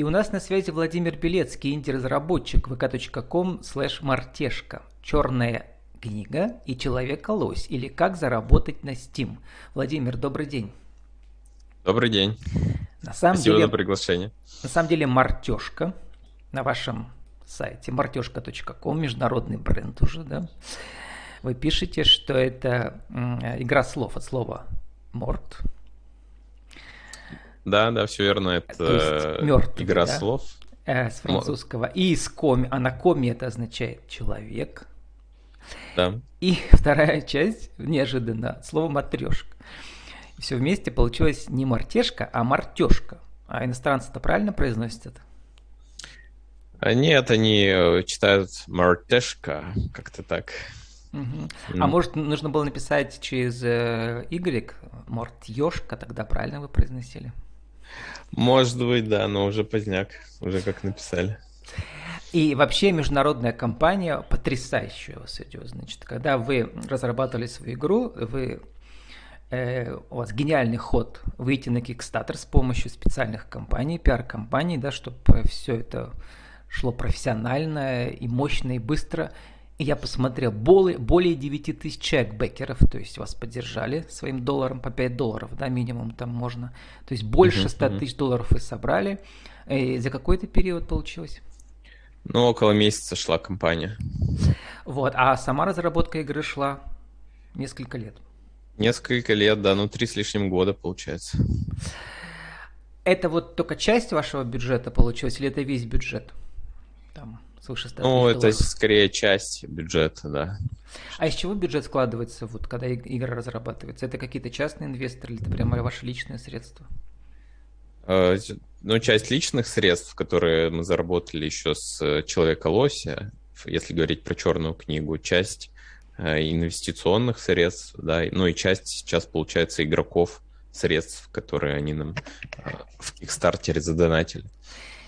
И у нас на связи Владимир Белецкий, инди-разработчик vk.com slash мартешка. Черная книга и человека-лось или как заработать на Steam. Владимир, добрый день. Добрый день. На самом Спасибо деле, за приглашение. На самом деле мартешка на вашем сайте мартешка.ком, международный бренд уже, да. Вы пишете, что это игра слов от слова морт, да, да, все верно. Это мертвый, игра да? слов. Э, с французского. И из коми, а на коми это означает человек. Да. И вторая часть, неожиданно, слово матрешка. Все вместе получилось не мартешка, а мартешка. А иностранцы-то правильно произносят это? А нет, они э, читают мартешка, как-то так. Угу. Mm. А может, нужно было написать через э, Y, мортешка, тогда правильно вы произносили? Может быть, да, но уже поздняк, уже как написали. И вообще международная компания потрясающая у вас идет. Значит, когда вы разрабатывали свою игру, вы э, у вас гениальный ход выйти на Kickstarter с помощью специальных компаний, пиар-компаний, да, чтобы все это шло профессионально и мощно и быстро. Я посмотрел, более, более 9 тысяч человек бэкеров, то есть вас поддержали своим долларом по 5 долларов, да, минимум там можно. То есть больше 100 тысяч долларов вы собрали. И за какой-то период получилось? Ну, около месяца шла компания. Вот, а сама разработка игры шла несколько лет. Несколько лет, да, ну три с лишним года получается. Это вот только часть вашего бюджета получилась или это весь бюджет? Там свыше 100 Ну, это долларов. скорее часть бюджета, да. А из чего бюджет складывается, вот когда игра разрабатывается? Это какие-то частные инвесторы или это прямо ваши личные средства? Ну, часть личных средств, которые мы заработали еще с Человека-лося, если говорить про черную книгу, часть инвестиционных средств, да, ну и часть сейчас, получается, игроков средств, которые они нам в Кикстартере задонатили.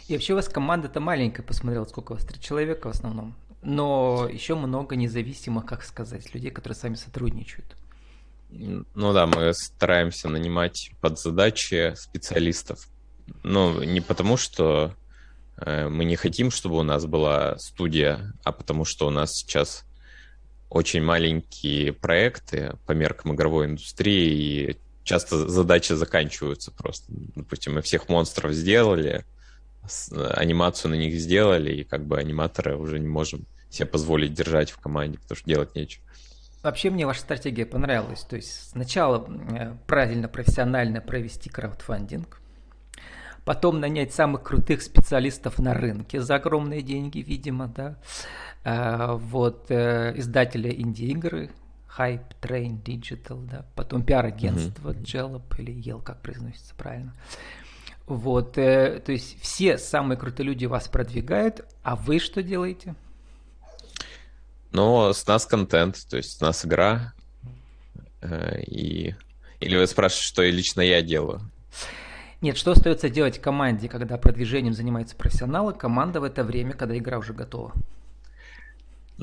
И вообще у вас команда-то маленькая, посмотрел, сколько у вас, три человека в основном. Но еще много независимых, как сказать, людей, которые с вами сотрудничают. Ну да, мы стараемся нанимать под задачи специалистов. Ну, не потому, что э, мы не хотим, чтобы у нас была студия, а потому что у нас сейчас очень маленькие проекты по меркам игровой индустрии, и часто задачи заканчиваются просто. Допустим, мы всех монстров сделали, анимацию на них сделали, и как бы аниматоры уже не можем себе позволить держать в команде, потому что делать нечего. Вообще мне ваша стратегия понравилась. То есть сначала правильно, профессионально провести краудфандинг, потом нанять самых крутых специалистов на рынке за огромные деньги, видимо, да. Вот издателя инди-игры, Hype Train Digital, да, потом пиар-агентство mm-hmm. Jellup или Yell, как произносится правильно. Вот, э, то есть все самые крутые люди вас продвигают, а вы что делаете? Ну, с нас контент, то есть с нас игра. Э, и... Или вы спрашиваете, что лично я делаю? Нет, что остается делать команде, когда продвижением занимаются профессионалы, команда в это время, когда игра уже готова?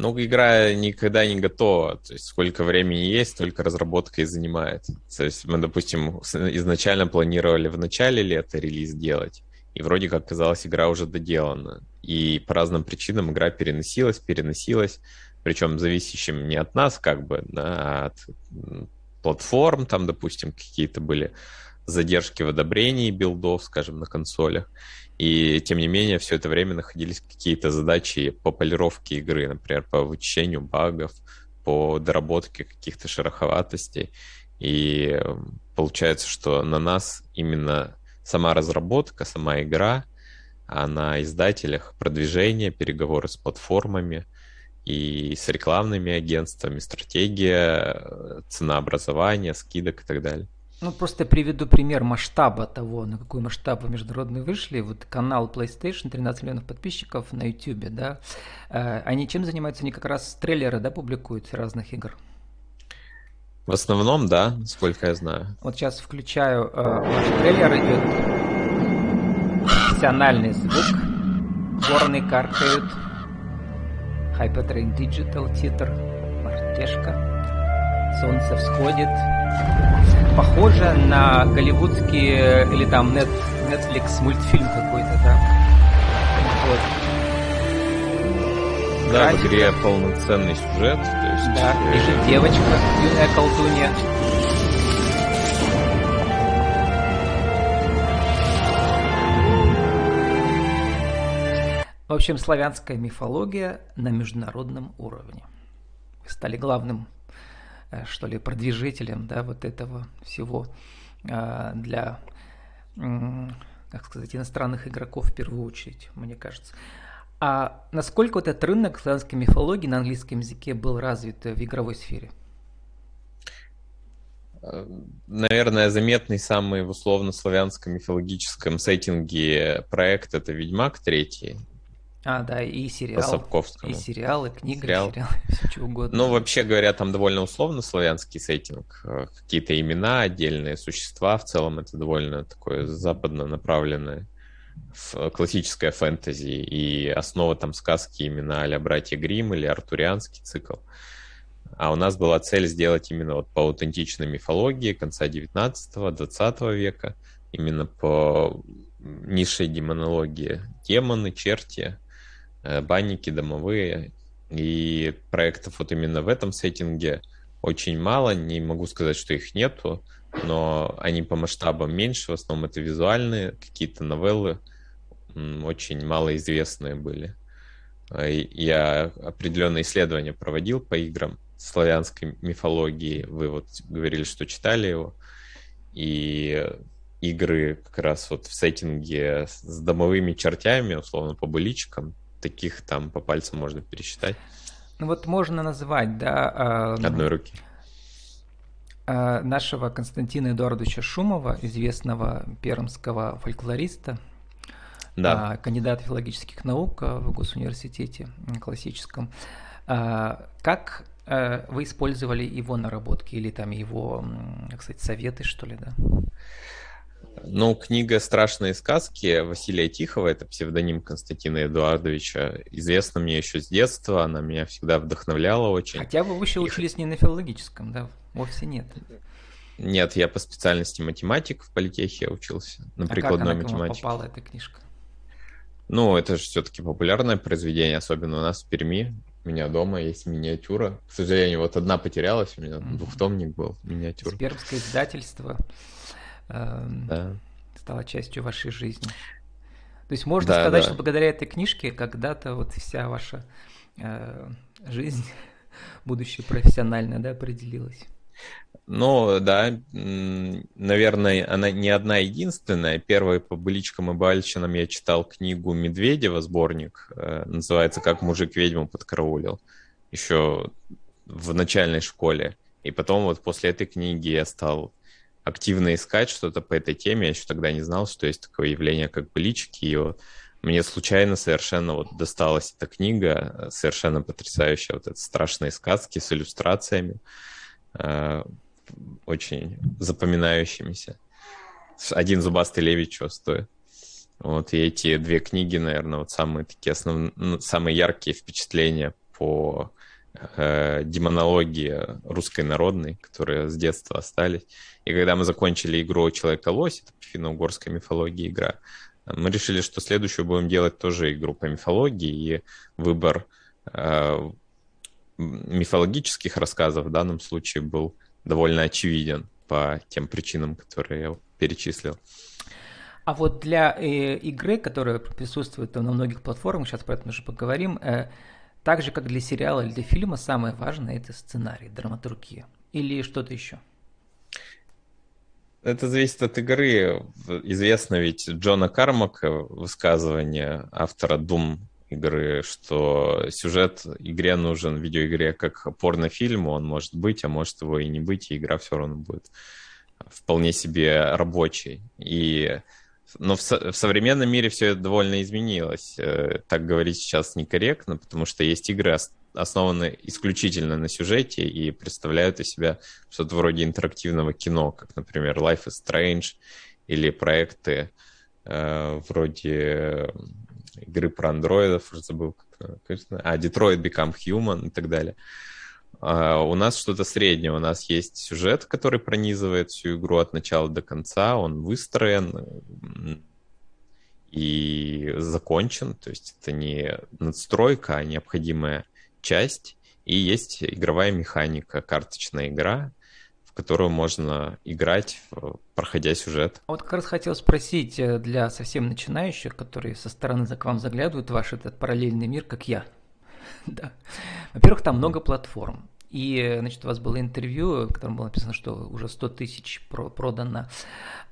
Ну, игра никогда не готова. То есть сколько времени есть, столько разработка и занимает. То есть мы, допустим, изначально планировали в начале лета релиз делать, и вроде как казалось, игра уже доделана. И по разным причинам игра переносилась, переносилась, причем зависящим не от нас, как бы, а от платформ, там, допустим, какие-то были задержки в одобрении билдов, скажем, на консолях. И тем не менее, все это время находились какие-то задачи по полировке игры, например, по вычищению багов, по доработке каких-то шероховатостей. И получается, что на нас именно сама разработка, сама игра, а на издателях продвижение, переговоры с платформами и с рекламными агентствами, стратегия, ценообразование, скидок и так далее. Ну, просто приведу пример масштаба того, на какой масштаб вы международный вышли. Вот канал PlayStation, 13 миллионов подписчиков на YouTube, да. Они чем занимаются? Они как раз трейлеры, да, публикуют разных игр. В основном, да, сколько я знаю. Вот сейчас включаю э, ваш трейлер, идет профессиональный звук, горны каркают, Hypertrain Digital титр, мартешка, солнце всходит, похоже на голливудский или там Netflix мультфильм какой-то, да? Вот. Да, Графика. в игре полноценный сюжет. То есть, да, э, лежит девочка, юная колдунья. В общем, славянская мифология на международном уровне. Стали главным, э, что ли, продвижителем да, вот этого всего э, для, как сказать, иностранных игроков в первую очередь, мне кажется. А насколько вот этот рынок славянской мифологии на английском языке был развит в игровой сфере? Наверное, заметный самый в условно-славянском мифологическом сеттинге проект это Ведьмак третий. А, да, и сериал. По Сапковскому. И сериалы, книга, сериал. сериалы, все что угодно. Ну, вообще говоря, там довольно условно-славянский сеттинг. Какие-то имена, отдельные существа. В целом это довольно такое западно направленное классическое фэнтези, и основа там сказки именно а «Братья Грим или «Артурианский цикл». А у нас была цель сделать именно вот по аутентичной мифологии конца 19-20 века, именно по низшей демонологии. Демоны, черти, э, банники домовые. И проектов вот именно в этом сеттинге очень мало. Не могу сказать, что их нету, но они по масштабам меньше. В основном это визуальные какие-то новеллы, очень малоизвестные были. А, я определенные исследования проводил по играм славянской мифологии. Вы вот говорили, что читали его. И игры как раз вот в сеттинге с домовыми чертями, условно, по быличкам, таких там по пальцам можно пересчитать. Ну вот можно назвать, да... Э, Одной руки. Э, нашего Константина Эдуардовича Шумова, известного пермского фольклориста, да. кандидат филологических наук в Госуниверситете классическом. Как э, вы использовали его наработки или там его, сказать, советы, что ли, да? Ну, книга «Страшные сказки» Василия Тихого, это псевдоним Константина Эдуардовича, известна мне еще с детства, она меня всегда вдохновляла очень. Хотя вы еще учились не на филологическом, да? Вовсе нет. Нет, я по специальности математик в политехе учился, на прикладной а как она математике. попала эта книжка? Ну, это же все-таки популярное произведение, особенно у нас в Перми. У меня дома есть миниатюра. К сожалению, вот одна потерялась, у меня mm-hmm. двухтомник был, миниатюра. Пермское издательство э, да. стало частью вашей жизни. То есть можно да, сказать, да. что благодаря этой книжке когда-то вот вся ваша э, жизнь, будущее профессиональная, да, определилась. Ну, да, наверное, она не одна единственная. Первой по быличкам и бальчинам я читал книгу Медведева, сборник, э, называется «Как мужик ведьму подкараулил», еще в начальной школе. И потом вот после этой книги я стал активно искать что-то по этой теме. Я еще тогда не знал, что есть такое явление, как былички. И вот мне случайно совершенно вот досталась эта книга, э, совершенно потрясающая, вот эти страшные сказки с иллюстрациями. Э, очень запоминающимися. Один зубастый левич чего стоит. Вот, и эти две книги, наверное, вот самые такие основные, ну, самые яркие впечатления по э, демонологии русской народной, которые с детства остались. И когда мы закончили игру «Человека-лось», это финно-угорская мифология игра, мы решили, что следующую будем делать тоже игру по мифологии, и выбор э, мифологических рассказов в данном случае был довольно очевиден по тем причинам, которые я перечислил. А вот для э, игры, которая присутствует на многих платформах, сейчас про это уже поговорим, э, так же, как для сериала или для фильма, самое важное – это сценарий, драматургия. Или что-то еще? Это зависит от игры. Известно ведь Джона Кармака высказывание автора Doom игры, что сюжет игре нужен в видеоигре как порнофильму, он может быть, а может его и не быть, и игра все равно будет вполне себе рабочей. И но в, в современном мире все это довольно изменилось. Э, так говорить сейчас некорректно, потому что есть игры, основаны исключительно на сюжете и представляют из себя что-то вроде интерактивного кино, как, например, Life is Strange или проекты э, вроде игры про андроидов, уже забыл, как, а, Detroit Become Human и так далее. А у нас что-то среднее. У нас есть сюжет, который пронизывает всю игру от начала до конца. Он выстроен. И закончен, то есть это не надстройка, а необходимая часть. И есть игровая механика, карточная игра, в которую можно играть, проходя сюжет. Вот как раз хотел спросить э, для совсем начинающих, которые со стороны к вам заглядывают, ваш этот параллельный мир, как я. да. Во-первых, там много платформ. И, значит, у вас было интервью, в котором было написано, что уже 100 тысяч продано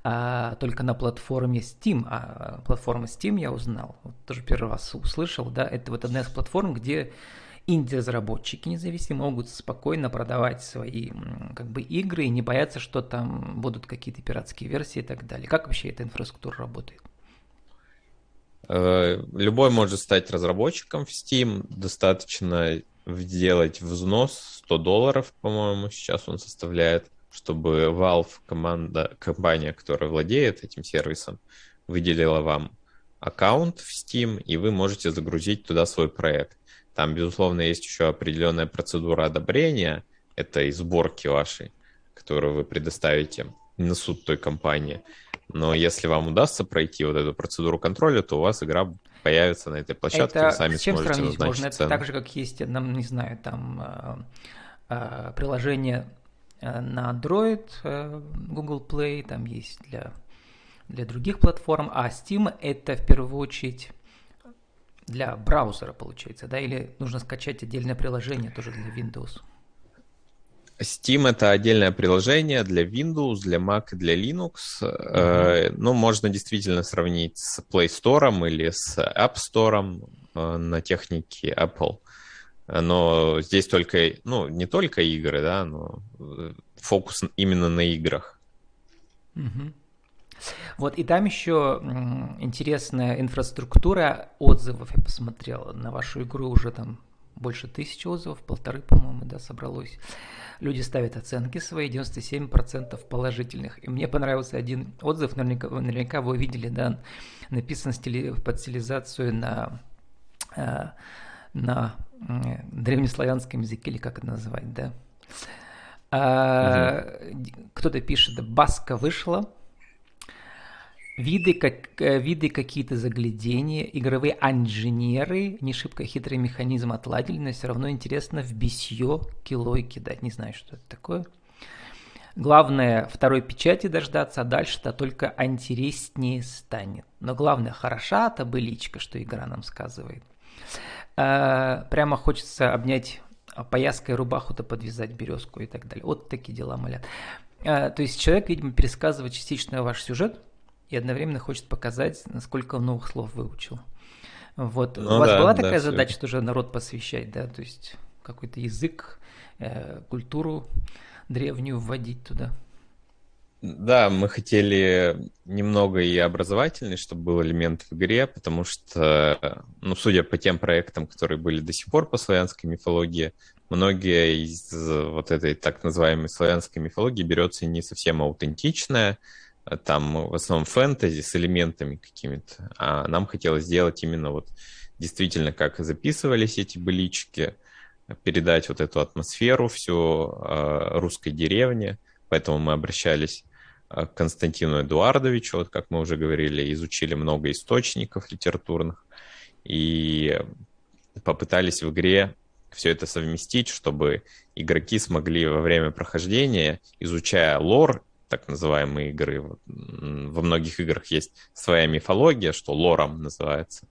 а, только на платформе Steam. А платформа Steam я узнал, вот тоже первый раз услышал, да, это вот одна из платформ, где инди-разработчики независимые могут спокойно продавать свои как бы игры и не бояться, что там будут какие-то пиратские версии и так далее. Как вообще эта инфраструктура работает? Э, любой может стать разработчиком в Steam. Достаточно сделать взнос 100 долларов, по-моему, сейчас он составляет, чтобы Valve, команда, компания, которая владеет этим сервисом, выделила вам аккаунт в Steam, и вы можете загрузить туда свой проект. Там, безусловно, есть еще определенная процедура одобрения этой сборки вашей, которую вы предоставите на суд той компании. Но если вам удастся пройти вот эту процедуру контроля, то у вас игра появится на этой площадке, это вы сами с чем сможете сравнить можно? Цену. Это так же, как есть, нам, не знаю, там э, э, приложение э, на Android, Google Play, там есть для, для других платформ, а Steam это в первую очередь для браузера, получается, да, или нужно скачать отдельное приложение тоже для Windows? Steam это отдельное приложение для Windows, для Mac и для Linux. Mm-hmm. Ну, можно действительно сравнить с Play Store или с App Store э, на технике Apple. Но здесь только, ну, не только игры, да, но э, фокус именно на играх. Mm-hmm. Вот, и там еще интересная инфраструктура отзывов. Я посмотрел на вашу игру уже там больше тысячи отзывов, полторы, по-моему, да, собралось. Люди ставят оценки свои, 97% положительных. И мне понравился один отзыв, наверняка, наверняка вы увидели, да, написан стили, под стилизацию на, э, на древнеславянском языке, или как это называть, да. А, угу. Кто-то пишет, Баска вышла, Виды, как, э, виды какие-то заглядения, игровые инженеры, не шибко хитрый механизм отладили, но все равно интересно в бисье килой кидать. Не знаю, что это такое. Главное второй печати дождаться, а дальше-то только интереснее станет. Но главное, хороша та быличка, что игра нам сказывает. А, прямо хочется обнять пояской рубаху-то подвязать березку и так далее. Вот такие дела молят. А, то есть человек, видимо, пересказывает частично ваш сюжет, и одновременно хочет показать, насколько он новых слов выучил. Вот. Ну, У вас да, была такая да, задача все. тоже народ посвящать, да, то есть какой-то язык, э, культуру древнюю вводить туда? Да, мы хотели немного и образовательный, чтобы был элемент в игре, потому что, ну, судя по тем проектам, которые были до сих пор по славянской мифологии, многие из вот этой так называемой славянской мифологии берется не совсем аутентичная, там в основном фэнтези с элементами какими-то, а нам хотелось сделать именно вот действительно, как записывались эти былички, передать вот эту атмосферу всю э, русской деревни, поэтому мы обращались э, к Константину Эдуардовичу, вот как мы уже говорили, изучили много источников литературных и попытались в игре все это совместить, чтобы игроки смогли во время прохождения, изучая лор так называемые игры. Во многих играх есть своя мифология, что лором называется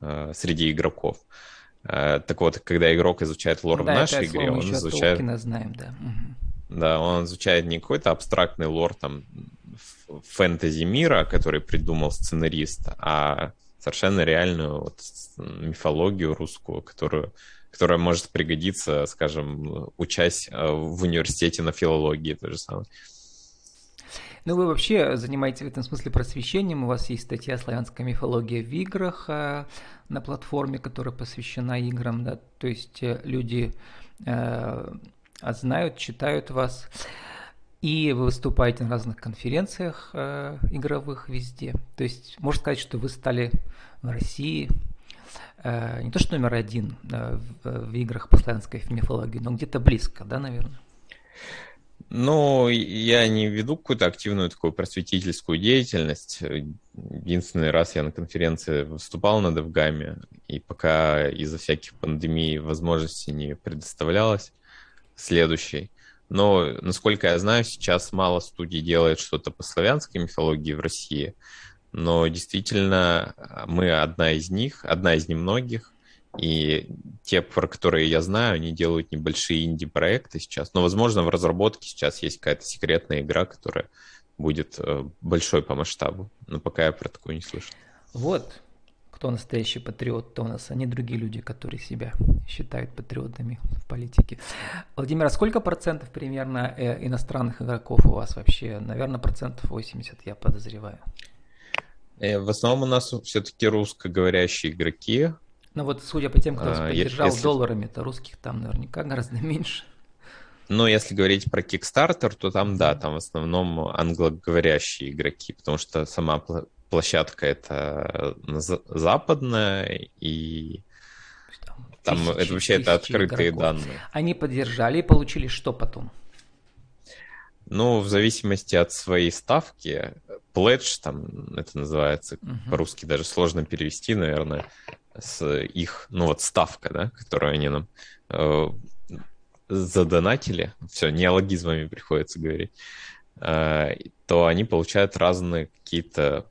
э, среди игроков. Э, так вот, когда игрок изучает лор да, в нашей игре, он изучает... знаем, да. Да, он изучает не какой-то абстрактный лор там фэнтези мира, который придумал сценарист, а совершенно реальную вот мифологию русскую, которую, которая может пригодиться, скажем, учась э, в университете на филологии, то же самое. Ну, вы вообще занимаетесь в этом смысле просвещением. У вас есть статья «Славянская мифология в играх» э, на платформе, которая посвящена играм. Да? То есть э, люди э, знают, читают вас. И вы выступаете на разных конференциях э, игровых везде. То есть можно сказать, что вы стали в России э, не то что номер один э, в, в играх по славянской мифологии, но где-то близко, да, наверное? Ну, я не веду какую-то активную такую просветительскую деятельность. Единственный раз я на конференции выступал на Девгаме, и пока из-за всяких пандемий возможности не предоставлялось следующей. Но, насколько я знаю, сейчас мало студий делает что-то по славянской мифологии в России. Но действительно, мы одна из них, одна из немногих. И те, про которые я знаю, они делают небольшие инди-проекты сейчас. Но, возможно, в разработке сейчас есть какая-то секретная игра, которая будет э, большой по масштабу. Но пока я про такую не слышал. Вот кто настоящий патриот, то у нас, они другие люди, которые себя считают патриотами в политике. Владимир, а сколько процентов примерно э, иностранных игроков у вас вообще? Наверное, процентов 80, я подозреваю. Э, в основном у нас все-таки русскоговорящие игроки, ну вот, судя по тем, кто а, поддержал если... долларами, то русских там наверняка гораздо меньше. Но если говорить про Kickstarter, то там, да, там в основном англоговорящие игроки, потому что сама площадка это западная, и там, там тысячи, это вообще это открытые игроков. данные. Они поддержали и получили что потом? Ну, в зависимости от своей ставки, pledge, там это называется, uh-huh. по-русски даже сложно перевести, наверное, с их, ну вот ставка, да, которую они нам э, задонатили, все, неологизмами приходится говорить, э, то они получают разные какие-то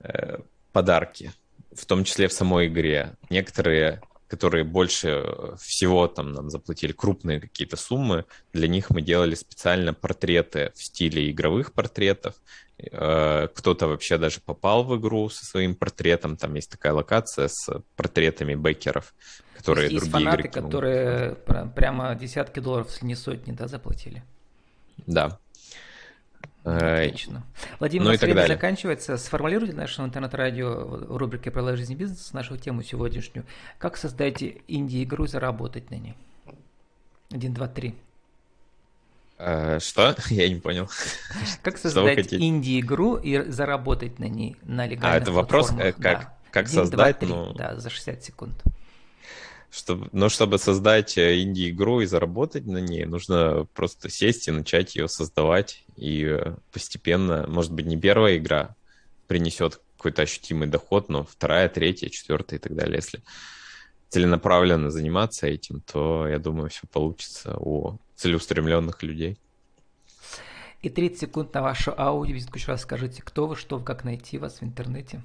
э, подарки, в том числе в самой игре. Некоторые, которые больше всего там нам заплатили крупные какие-то суммы, для них мы делали специально портреты в стиле игровых портретов, Э, кто-то вообще даже попал в игру со своим портретом. Там есть такая локация с портретами бекеров, которые есть другие фанаты, игроки которые могут... прямо десятки долларов, если не сотни, да, заплатили. Да. Отлично. Владимир, ну, у нас время далее. заканчивается. Сформулируйте наше интернет-радио в рубрике «Правила жизни бизнеса» нашу тему сегодняшнюю. Как создать инди-игру и заработать на ней? Один, два, три. А, что? Я не понял. Как создать инди-игру и заработать на ней на легальных А, это вопрос, э, как, да. как создать? 2, 3, ну... Да, за 60 секунд. Чтобы, ну, чтобы создать э, инди-игру и заработать на ней, нужно просто сесть и начать ее создавать. И э, постепенно, может быть, не первая игра принесет какой-то ощутимый доход, но вторая, третья, четвертая и так далее. Если целенаправленно заниматься этим, то, я думаю, все получится у целеустремленных людей. И 30 секунд на вашу аудиовизитку. Еще раз скажите, кто вы, что, как найти вас в интернете.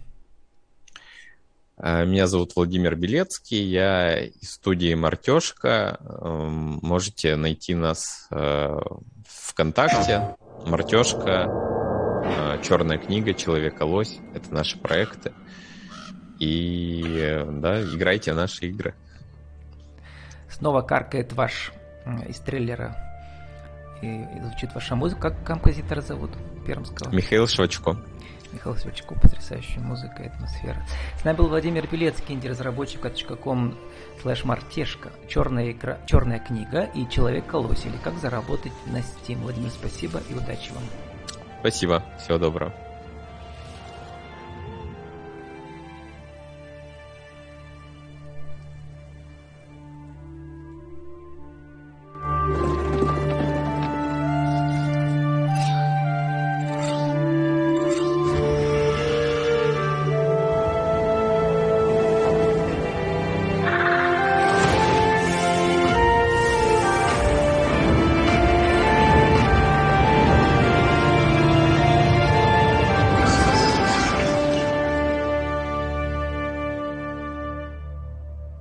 А, меня зовут Владимир Белецкий, я из студии «Мартешка». Эм, можете найти нас э, ВКонтакте. «Мартешка», э, «Черная книга», «Человек-лось» — это наши проекты. И да, играйте наши игры. Снова каркает ваш из трейлера и звучит ваша музыка. Как композитора зовут пермского? Михаил Швачко. Михаил Швачко, потрясающая музыка и атмосфера. С нами был Владимир Белецкий, инди-разработчик.com слэш мартешка, черная, игра, черная книга и человек-колось, или как заработать на Steam. Владимир, спасибо и удачи вам. Спасибо, всего доброго.